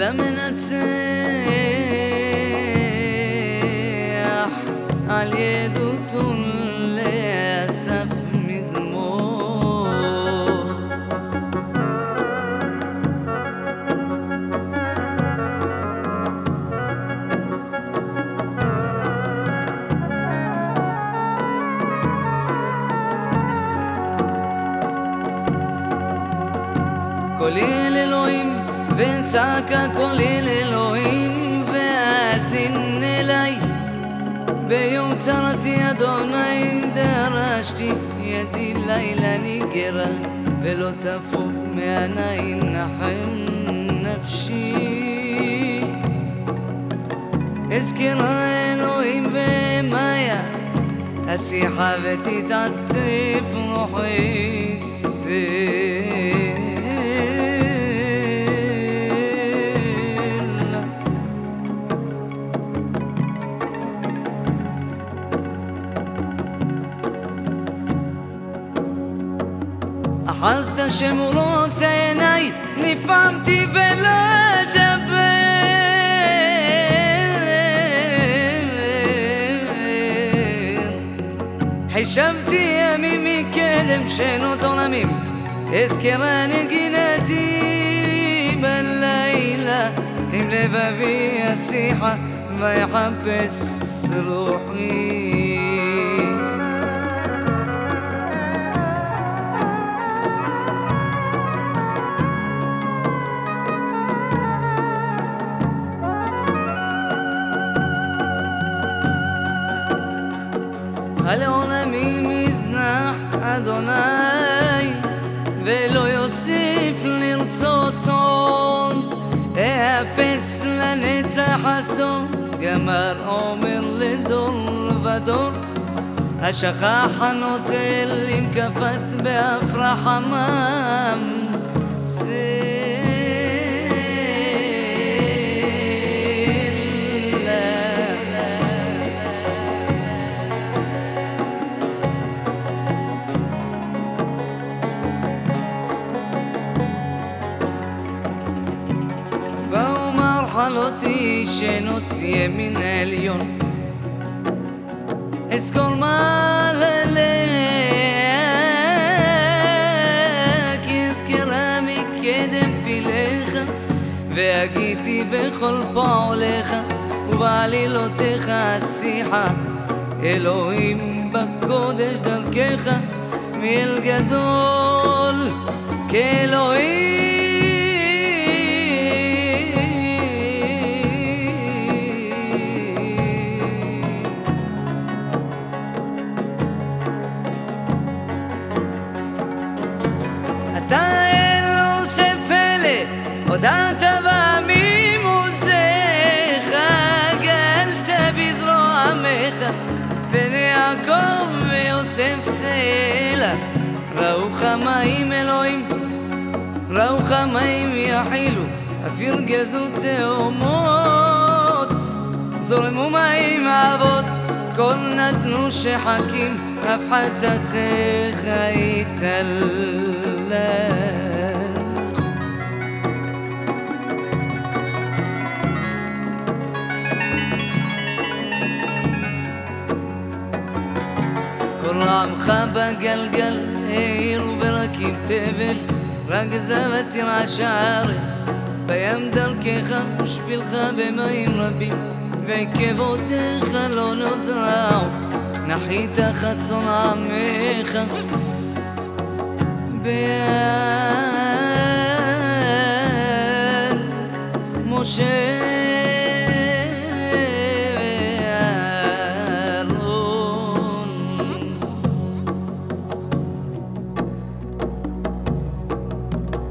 بمنتاح على يدو للأسف مزمور كل ليل וצעקה קולי אל אלוהים ואזין אליי. ביום צרתי אדוני דרשתי ידי לילה ניגרה ולא תפוג מעיני נחם נפשי. אזכרה אלוהים ומאיה השיחה ותתעטף רוחי אחזת שמורות עיניי, נפעמתי ולא אדבר. חישבתי ימים מקדם שנות עולמים, אזכרה נגינתי בלילה, עם לבבי השיחה ויחפש רוחי. על עולמי מזנח אדוני ולא יוסיף לרצות עוד. אאפס לנצח חסדו גמר עומר לדור ודור. השכח הנוטל אם קפץ באף רחמם ואומר חלותי שנות ימין עליון. אזכור מעללך כי אזכרה מקדם פיליך והגיתי בכל פועליך ובעלילותיך השיחה. אלוהים בקודש דרכך מאל גדול כאלוהים אתה אל עושה פלא, הודעת בעמים עוזיך, גלת בזרוע עמך, בני יעקב ויוסף סלע. ראו חמאים אלוהים, ראו חמאים יחילו, אף ירגזו תאומות. זורמו מים אבות, כל נתנו שחקים, אף חצציך יתהלך. כל עמך בגלגל, העירו ברקים תבל, רק זבת תרעש הארץ, בים דרכך ושבילך במים רבים, ועקבותיך לא נודעו, נחית חצון עמך. ביד משה